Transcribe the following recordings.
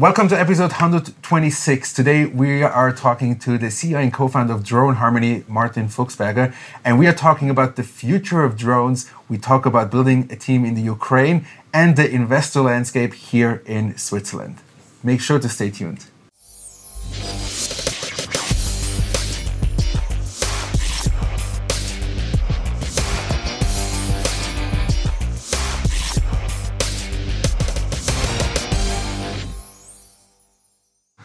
Welcome to episode 126. Today we are talking to the CEO and co-founder of Drone Harmony, Martin Fuchsberger, and we are talking about the future of drones. We talk about building a team in the Ukraine and the investor landscape here in Switzerland. Make sure to stay tuned.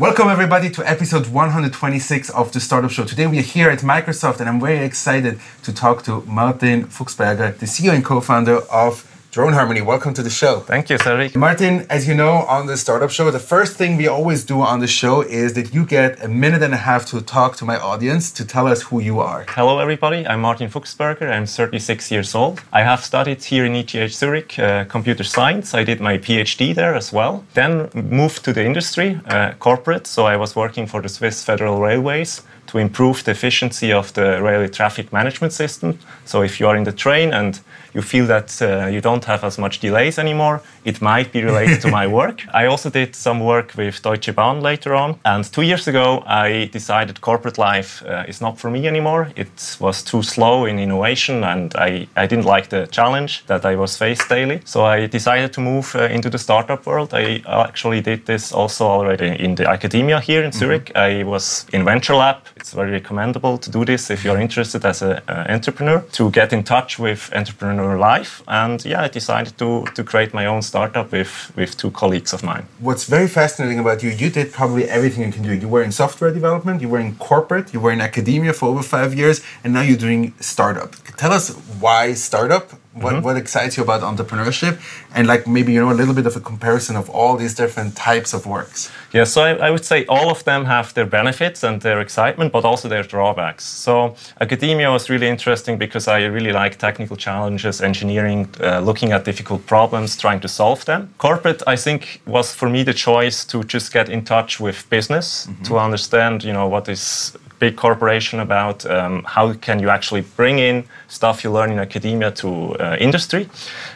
Welcome, everybody, to episode 126 of the Startup Show. Today, we are here at Microsoft, and I'm very excited to talk to Martin Fuchsberger, the CEO and co founder of Drone Harmony, welcome to the show. Thank you, Cedric. Martin, as you know, on the Startup Show, the first thing we always do on the show is that you get a minute and a half to talk to my audience to tell us who you are. Hello, everybody. I'm Martin Fuchsberger. I'm 36 years old. I have studied here in ETH Zurich uh, computer science. I did my PhD there as well. Then moved to the industry, uh, corporate. So I was working for the Swiss Federal Railways to improve the efficiency of the railway traffic management system. So if you are in the train and you feel that uh, you don't have as much delays anymore, it might be related to my work. I also did some work with Deutsche Bahn later on. And two years ago, I decided corporate life uh, is not for me anymore. It was too slow in innovation, and I, I didn't like the challenge that I was faced daily. So I decided to move uh, into the startup world. I actually did this also already in the academia here in mm-hmm. Zurich. Mm-hmm. I was in Venture Lab. It's very recommendable to do this if you're interested as an entrepreneur to get in touch with entrepreneur life. And yeah, I decided to, to create my own startup with, with two colleagues of mine. What's very fascinating about you, you did probably everything you can do. You were in software development, you were in corporate, you were in academia for over five years, and now you're doing startup. Tell us why startup what, mm-hmm. what excites you about entrepreneurship and like maybe you know a little bit of a comparison of all these different types of works yeah so I, I, would say all of them have their benefits and their excitement but also their drawbacks so academia was really interesting because i really like technical challenges engineering uh, looking at difficult problems trying to solve them corporate i think was for me the choice to just get in touch with business mm-hmm. to understand you know what is big corporation about um, how can you actually bring in stuff you learn in academia to uh, industry.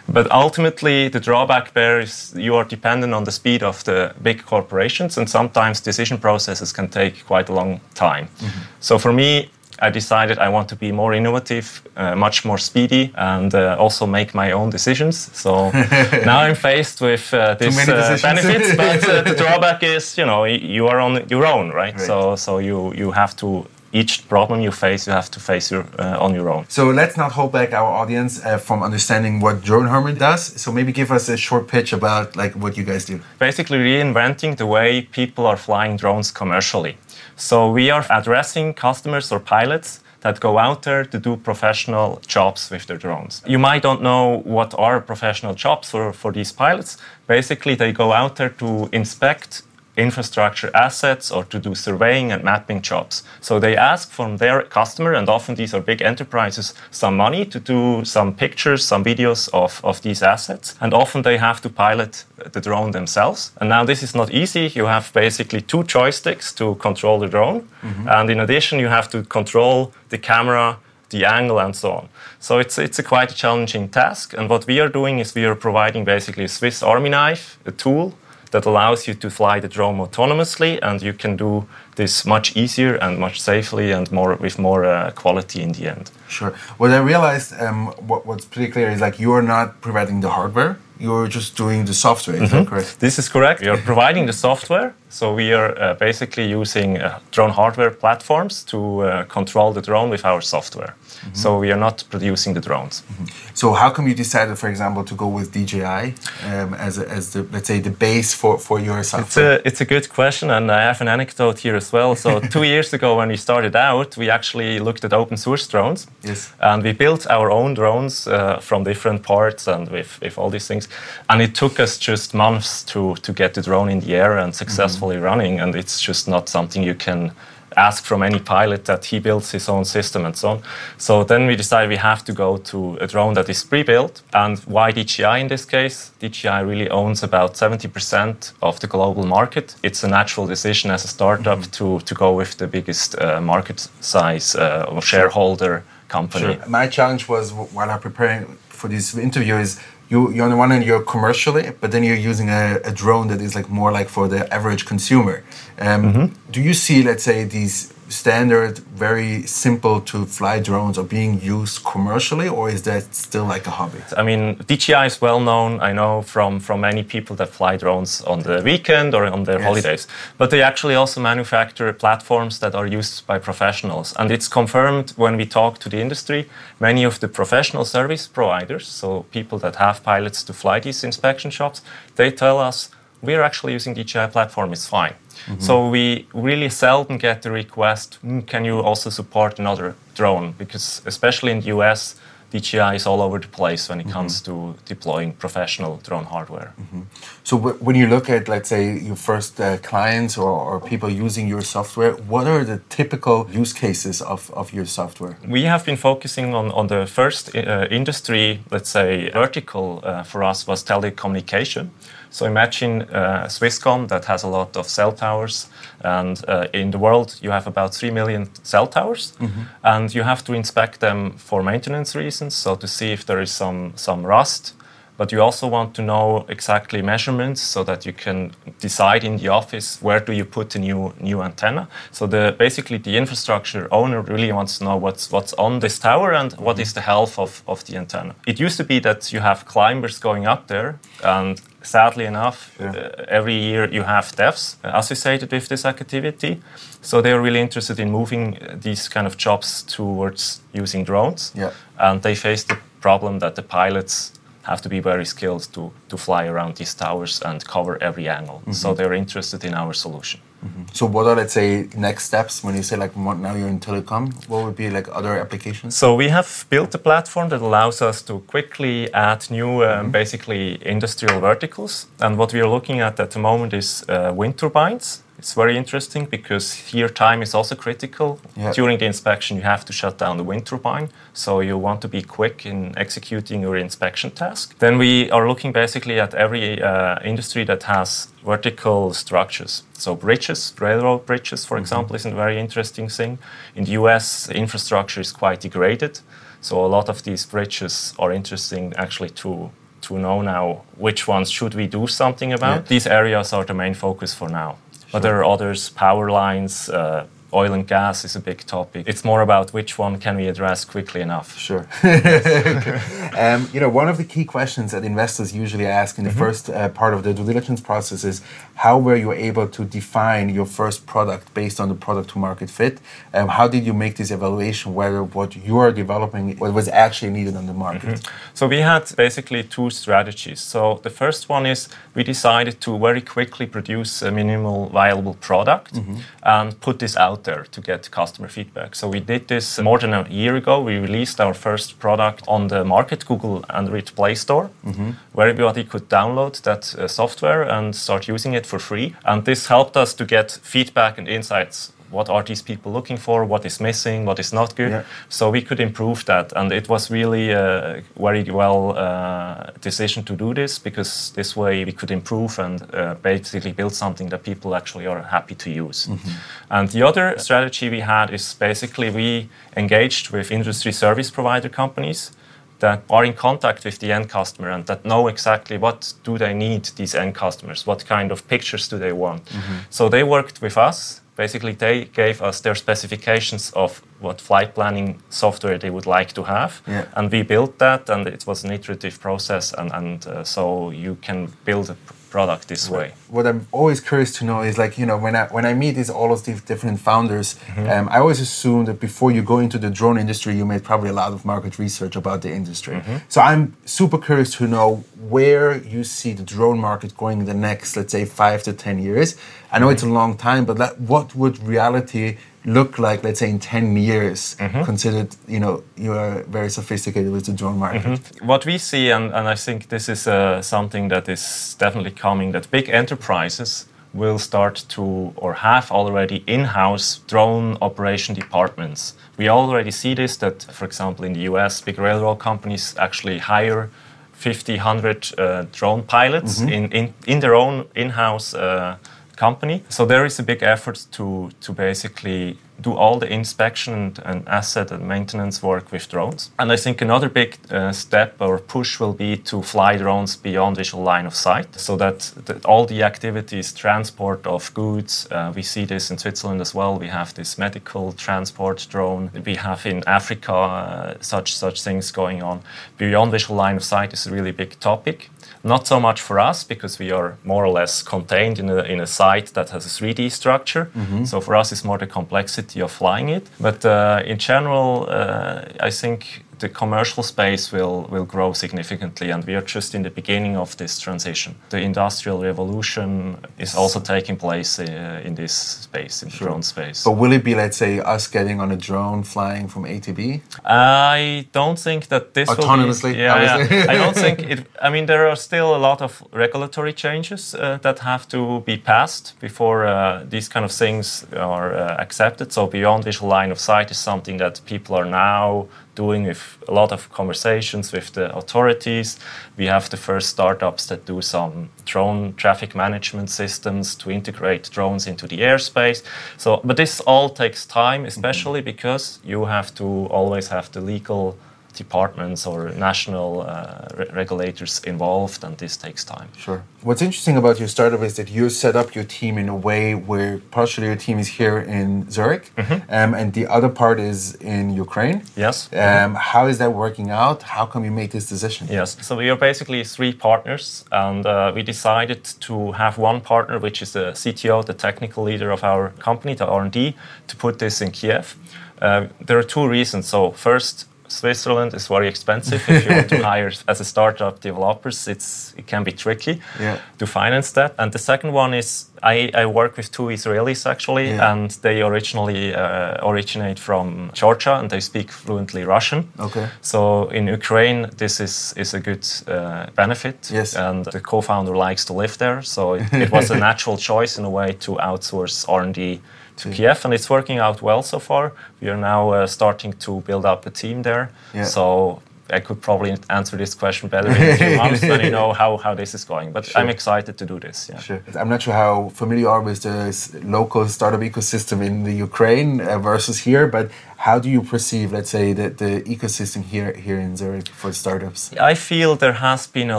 But ultimately, the drawback there is you are dependent on the speed of the big corporations, and sometimes decision processes can take quite a long time. Mm-hmm. So for me, I decided I want to be more innovative, uh, much more speedy, and uh, also make my own decisions. So now I'm faced with uh, this uh, benefits, but uh, the drawback is, you know, you are on your own, right? right? So, so you you have to each problem you face, you have to face your, uh, on your own. So let's not hold back our audience uh, from understanding what Drone Harmony does. So maybe give us a short pitch about like what you guys do. Basically, reinventing the way people are flying drones commercially. So we are addressing customers or pilots that go out there to do professional jobs with their drones. You might don't know what are professional jobs for, for these pilots. Basically, they go out there to inspect infrastructure assets or to do surveying and mapping jobs. So they ask from their customer, and often these are big enterprises, some money to do some pictures, some videos of, of these assets. And often they have to pilot the drone themselves. And now this is not easy. You have basically two joysticks to control the drone. Mm-hmm. And in addition, you have to control the camera the angle and so on. So it's it's a quite a challenging task. And what we are doing is we are providing basically a Swiss Army knife, a tool that allows you to fly the drone autonomously, and you can do this much easier and much safely and more with more uh, quality in the end. Sure. What I realized, um, what, what's pretty clear is like you are not providing the hardware; you're just doing the software. Is mm -hmm. that mm-hmm. correct? This is correct. We are providing the software. So we are uh, basically using uh, drone hardware platforms to uh, control the drone with our software. Mm-hmm. So we are not producing the drones. Mm-hmm. So how come you decided, for example, to go with DJI um, as, a, as the let's say the base for, for your software? It's a, it's a good question, and I have an anecdote here as well. So two years ago, when we started out, we actually looked at open source drones. Yes. And we built our own drones uh, from different parts and with, with all these things. And it took us just months to to get the drone in the air and successfully mm-hmm. running. And it's just not something you can ask from any pilot that he builds his own system and so on. So then we decided we have to go to a drone that is pre-built. And why DJI in this case? DJI really owns about 70% of the global market. It's a natural decision as a startup mm-hmm. to, to go with the biggest uh, market size uh, shareholder company. Sure. My challenge was while I'm preparing for this interview is you, you on the one hand you're commercially, but then you're using a, a drone that is like more like for the average consumer. Um, mm-hmm. Do you see, let's say, these standard, very simple to fly drones are being used commercially, or is that still like a hobby? I mean, DJI is well known, I know, from, from many people that fly drones on the weekend or on their yes. holidays. But they actually also manufacture platforms that are used by professionals. And it's confirmed when we talk to the industry, many of the professional service providers, so people that have pilots to fly these inspection shops, they tell us we're actually using DJI platform, it's fine. Mm-hmm. So we really seldom get the request, mm, can you also support another drone? Because especially in the US, DJI is all over the place when it mm-hmm. comes to deploying professional drone hardware. Mm-hmm. So w- when you look at, let's say, your first uh, clients or, or, people using your software, what are the typical use cases of, of your software? We have been focusing on, on the first uh, industry, let's say, vertical uh, for us was telecommunication. So imagine uh, Swisscom that has a lot of cell towers, and uh, in the world you have about three million cell towers, mm-hmm. and you have to inspect them for maintenance reasons, so to see if there is some some rust but you also want to know exactly measurements so that you can decide in the office where do you put a new new antenna. So the basically the infrastructure owner really wants to know what's what's on this tower and what is the health of, of the antenna. It used to be that you have climbers going up there and sadly enough, yeah. uh, every year you have deaths associated with this activity. So they are really interested in moving these kind of jobs towards using drones. Yeah. And they face the problem that the pilots have to be very skilled to, to fly around these towers and cover every angle. Mm-hmm. So they're interested in our solution. Mm-hmm. So what are let's say next steps when you say like now you're in telecom? What would be like other applications? So we have built a platform that allows us to quickly add new, um, mm-hmm. basically industrial verticals. And what we are looking at at the moment is uh, wind turbines. It's very interesting because here time is also critical. During the inspection, you have to shut down the wind turbine, so you want to be quick in executing your inspection task. Then we are looking basically at every uh, industry that has vertical structures. So bridges, railroad bridges, for mm-hmm. example, is a very interesting thing. In the US, infrastructure is quite degraded, so a lot of these bridges are interesting actually to to know now which ones should we do something about. Yeah. These areas are the main focus for now. But there are others, power lines, uh, oil and gas is a big topic. It's more about which one can we address quickly enough. Sure. um, you know, one of the key questions that investors usually ask in the mm-hmm. first uh, part of the due diligence process is how were you able to define your first product based on the product to market fit? Um, how did you make this evaluation whether what you are developing was actually needed on the market? Mm-hmm. So we had basically two strategies. So the first one is we decided to very quickly produce a minimal viable product mm-hmm. and put this out there to get customer feedback. So we did this more than a year ago. We released our first product on the market, Google Android Play Store, mm-hmm. where everybody could download that uh, software and start using it for free. And this helped us to get feedback and insights what are these people looking for, what is missing, what is not good. Yeah. So we could improve that, and it was really a very well uh, decision to do this because this way we could improve and uh, basically build something that people actually are happy to use. Mm-hmm. And the other strategy we had is basically we engaged with industry service provider companies that are in contact with the end customer and that know exactly what do they need these end customers what kind of pictures do they want mm-hmm. so they worked with us basically they gave us their specifications of what flight planning software they would like to have yeah. and we built that and it was an iterative process and, and uh, so you can build a product this way. What I'm always curious to know is like you know when I when I meet these all of these different founders, mm-hmm. um, I always assume that before you go into the drone industry, you made probably a lot of market research about the industry. Mm-hmm. So I'm super curious to know where you see the drone market going in the next, let's say, five to ten years. I know mm-hmm. it's a long time, but that, what would reality look like, let's say, in 10 years, mm-hmm. considered, you know, you are very sophisticated with the drone market? Mm-hmm. What we see, and, and I think this is uh, something that is definitely coming, that big enterprises will start to or have already in-house drone operation departments. We already see this that, for example, in the US, big railroad companies actually hire 50, 100 uh, drone pilots mm-hmm. in, in, in their own in-house uh, company. So there is a big effort to to basically do all the inspection and, and, asset and maintenance work with drones. And I think another big uh, step or push will be to fly drones beyond visual line of sight so that, that all the activities, transport of goods, uh, we see this in Switzerland as well. We have this medical transport drone. We have in Africa uh, such, such things going on. Beyond visual line of sight is a really big topic. Not so much for us because we are more or less contained in a, in a site that has a 3D structure. Mm-hmm. So for us, it's more the complexity of flying it. But uh, in general, uh, I think the commercial space will, will grow significantly, and we are just in the beginning of this transition. The industrial revolution is also taking place uh, in this space, in the drone space. But will it be, let's say, us getting on a drone flying from A to B? I don't think that this autonomously. Be, yeah, yeah. I don't think it. I mean, there are still a lot of regulatory changes uh, that have to be passed before uh, these kind of things are uh, accepted. So beyond visual line of sight is something that people are now doing with a lot of conversations with the authorities. We have the first startups that do some drone traffic management systems to integrate drones into the airspace. So, but this all takes time, especially mm-hmm. because you have to always have the legal departments or national uh, re- regulators involved, and this takes time. Sure. What's interesting about your startup is that you set up your team in a way where partially your team is here in Zurich, mm-hmm. um, and the other part is in Ukraine. Yes. Um, mm-hmm. How is that working out? How come you made this decision? Yes. So we are basically three partners, and uh, we decided to have one partner, which is the CTO, the technical leader of our company, the R&D, to put this in Kiev. Uh, there are two reasons. So first, Switzerland is very expensive. if you want to hire as a startup developers, it's it can be tricky yeah. to finance that. And the second one is I, I work with two Israelis actually, yeah. and they originally uh, originate from Georgia and they speak fluently Russian. Okay. So in Ukraine, this is is a good uh, benefit. Yes. And the co-founder likes to live there, so it, it was a natural choice in a way to outsource R and D to yeah. Kiev, and it's working out well so far. We are now uh, starting to build up a team there. Yeah. So I could probably answer this question better in a few months when you know how, how this is going. But sure. I'm excited to do this. Yeah. Sure. I'm not sure how familiar you are with the local startup ecosystem in the Ukraine uh, versus here, but how do you perceive, let's say, the, the ecosystem here here in Zurich for startups? I feel there has been a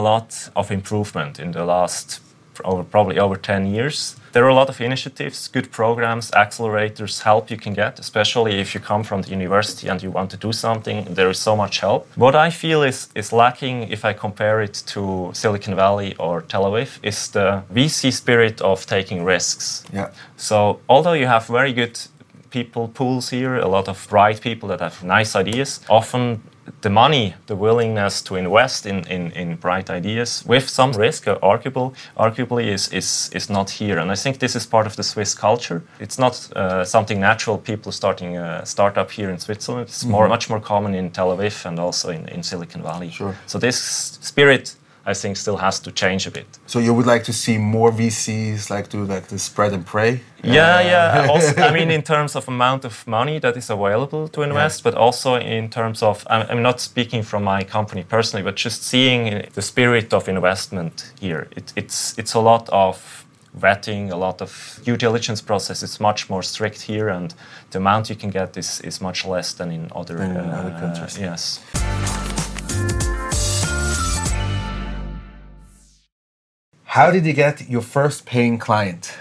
lot of improvement in the last over probably over 10 years. There are a lot of initiatives, good programs, accelerators, help you can get, especially if you come from the university and you want to do something. There is so much help. What I feel is, is lacking, if I compare it to Silicon Valley or Tel Aviv, is the VC spirit of taking risks. Yeah. So, although you have very good people pools here, a lot of bright people that have nice ideas, often the money, the willingness to invest in, in, in bright ideas with some risk, uh, arguable, arguably, is, is, is not here. And I think this is part of the Swiss culture. It's not uh, something natural, people starting a startup here in Switzerland. It's mm-hmm. more, much more common in Tel Aviv and also in, in Silicon Valley. Sure. So this spirit I think still has to change a bit. So you would like to see more VCs like do like the spread and pray? Yeah, uh, yeah. Also, I mean, in terms of amount of money that is available to invest, yeah. but also in terms of I'm, not speaking from my company personally, but just seeing the spirit of investment here. It, it's it's a lot of vetting, a lot of due diligence process. It's much more strict here, and the amount you can get is, is much less than in other, in uh, other countries. Yes. How did you get your first paying client?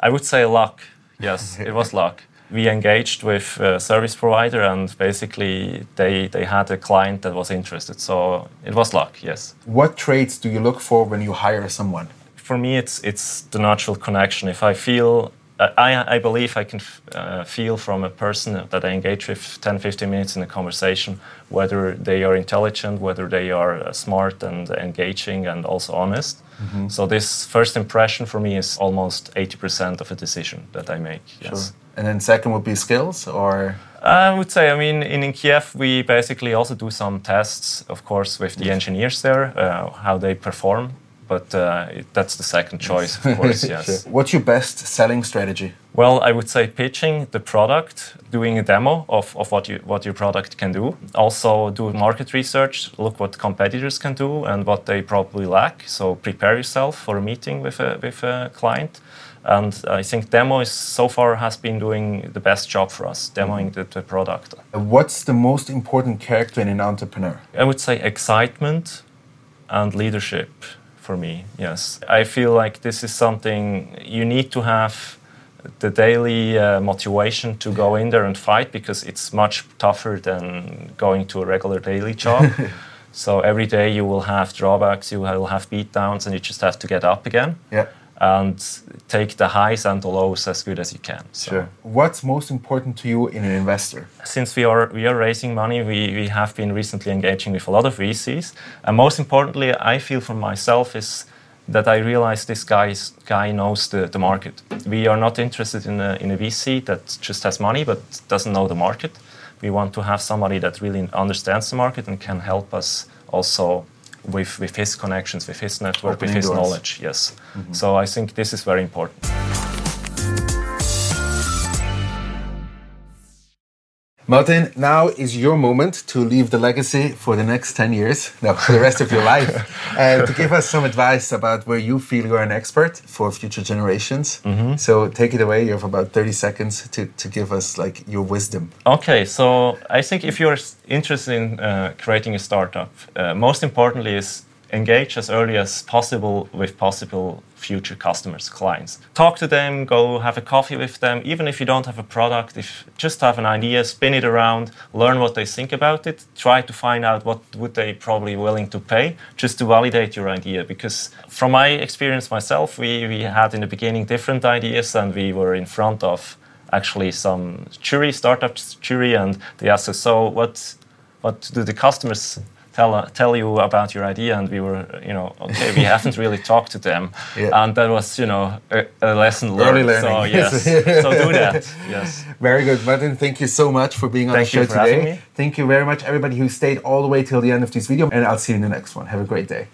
I would say luck. Yes, it was luck. We engaged with a service provider, and basically they they had a client that was interested. So it was luck. Yes. What traits do you look for when you hire someone? For me, it's it's the natural connection. If I feel I, I, believe I can uh, feel from a person that I engage with 10, 15 minutes in a conversation whether they are intelligent, whether they are uh, smart and engaging and also honest. Mm-hmm. So, this first impression for me is almost 80% of a decision that I make. Yes. Sure. And then, second would be skills or? I would say, I mean, in, in Kiev, we basically also do some tests, of course, with the engineers there, uh, how they perform but uh, it, that's the second choice, of course. yes. Sure. What's your best selling strategy? Well, I would say pitching the product, doing a demo of, of what you what your product can do. Also, do market research, look what competitors can do and what they probably lack. So prepare yourself for a meeting with a with a client. And I think demo is so far has been doing the best job for us, demoing the, the product. What's the most important character in an entrepreneur? I would say excitement and leadership for me. Yes, I feel like this is something you need to have the daily uh, motivation to go in there and fight because it's much tougher than going to a regular daily job. so every day you will have drawbacks, you will have beatdowns, and you just have to get up again. Yeah. And take the highs and the lows as good as you can. So sure. What's most important to you in an investor? Since we are we are raising money, we, we have been recently engaging with a lot of VCs. And most importantly, I feel for myself is that I realize this guy's, guy knows the, the market. We are not interested in a, in a VC that just has money but doesn't know the market. We want to have somebody that really understands the market and can help us also with, with his connections, with his network, Opening with his doors. knowledge. Yes. Mm-hmm. So I think this is very important. Martin, now is your moment to leave the legacy for the next 10 years, no, for the rest of your life, uh, to give us some advice about where you feel you're an expert for future generations. Mm-hmm. So take it away. You have about 30 seconds to, to give us like your wisdom. Okay, so I think if you're interested in uh, creating a startup, uh, most importantly is engage as early as possible with possible future customers, clients. Talk to them, go have a coffee with them, even if you don't have a product, if just have an idea, spin it around, learn what they think about it, try to find out what would they probably willing to pay just to validate your idea. Because from my experience myself, we, we had in the beginning different ideas and we were in front of actually some jury, startup jury, and they asked us, so what, what do the customers tell uh, tell you about your idea, and we were, you know, okay, we haven't really talked to them, yeah. and that was, you know, a, a lesson learned. Early learning. So yes, so do that. Yes. Very good, Martin. Thank you so much for being on Thank the show today. Thank you very much, everybody who stayed all the way till the end of this video, and I'll see you in the next one. Have a great day.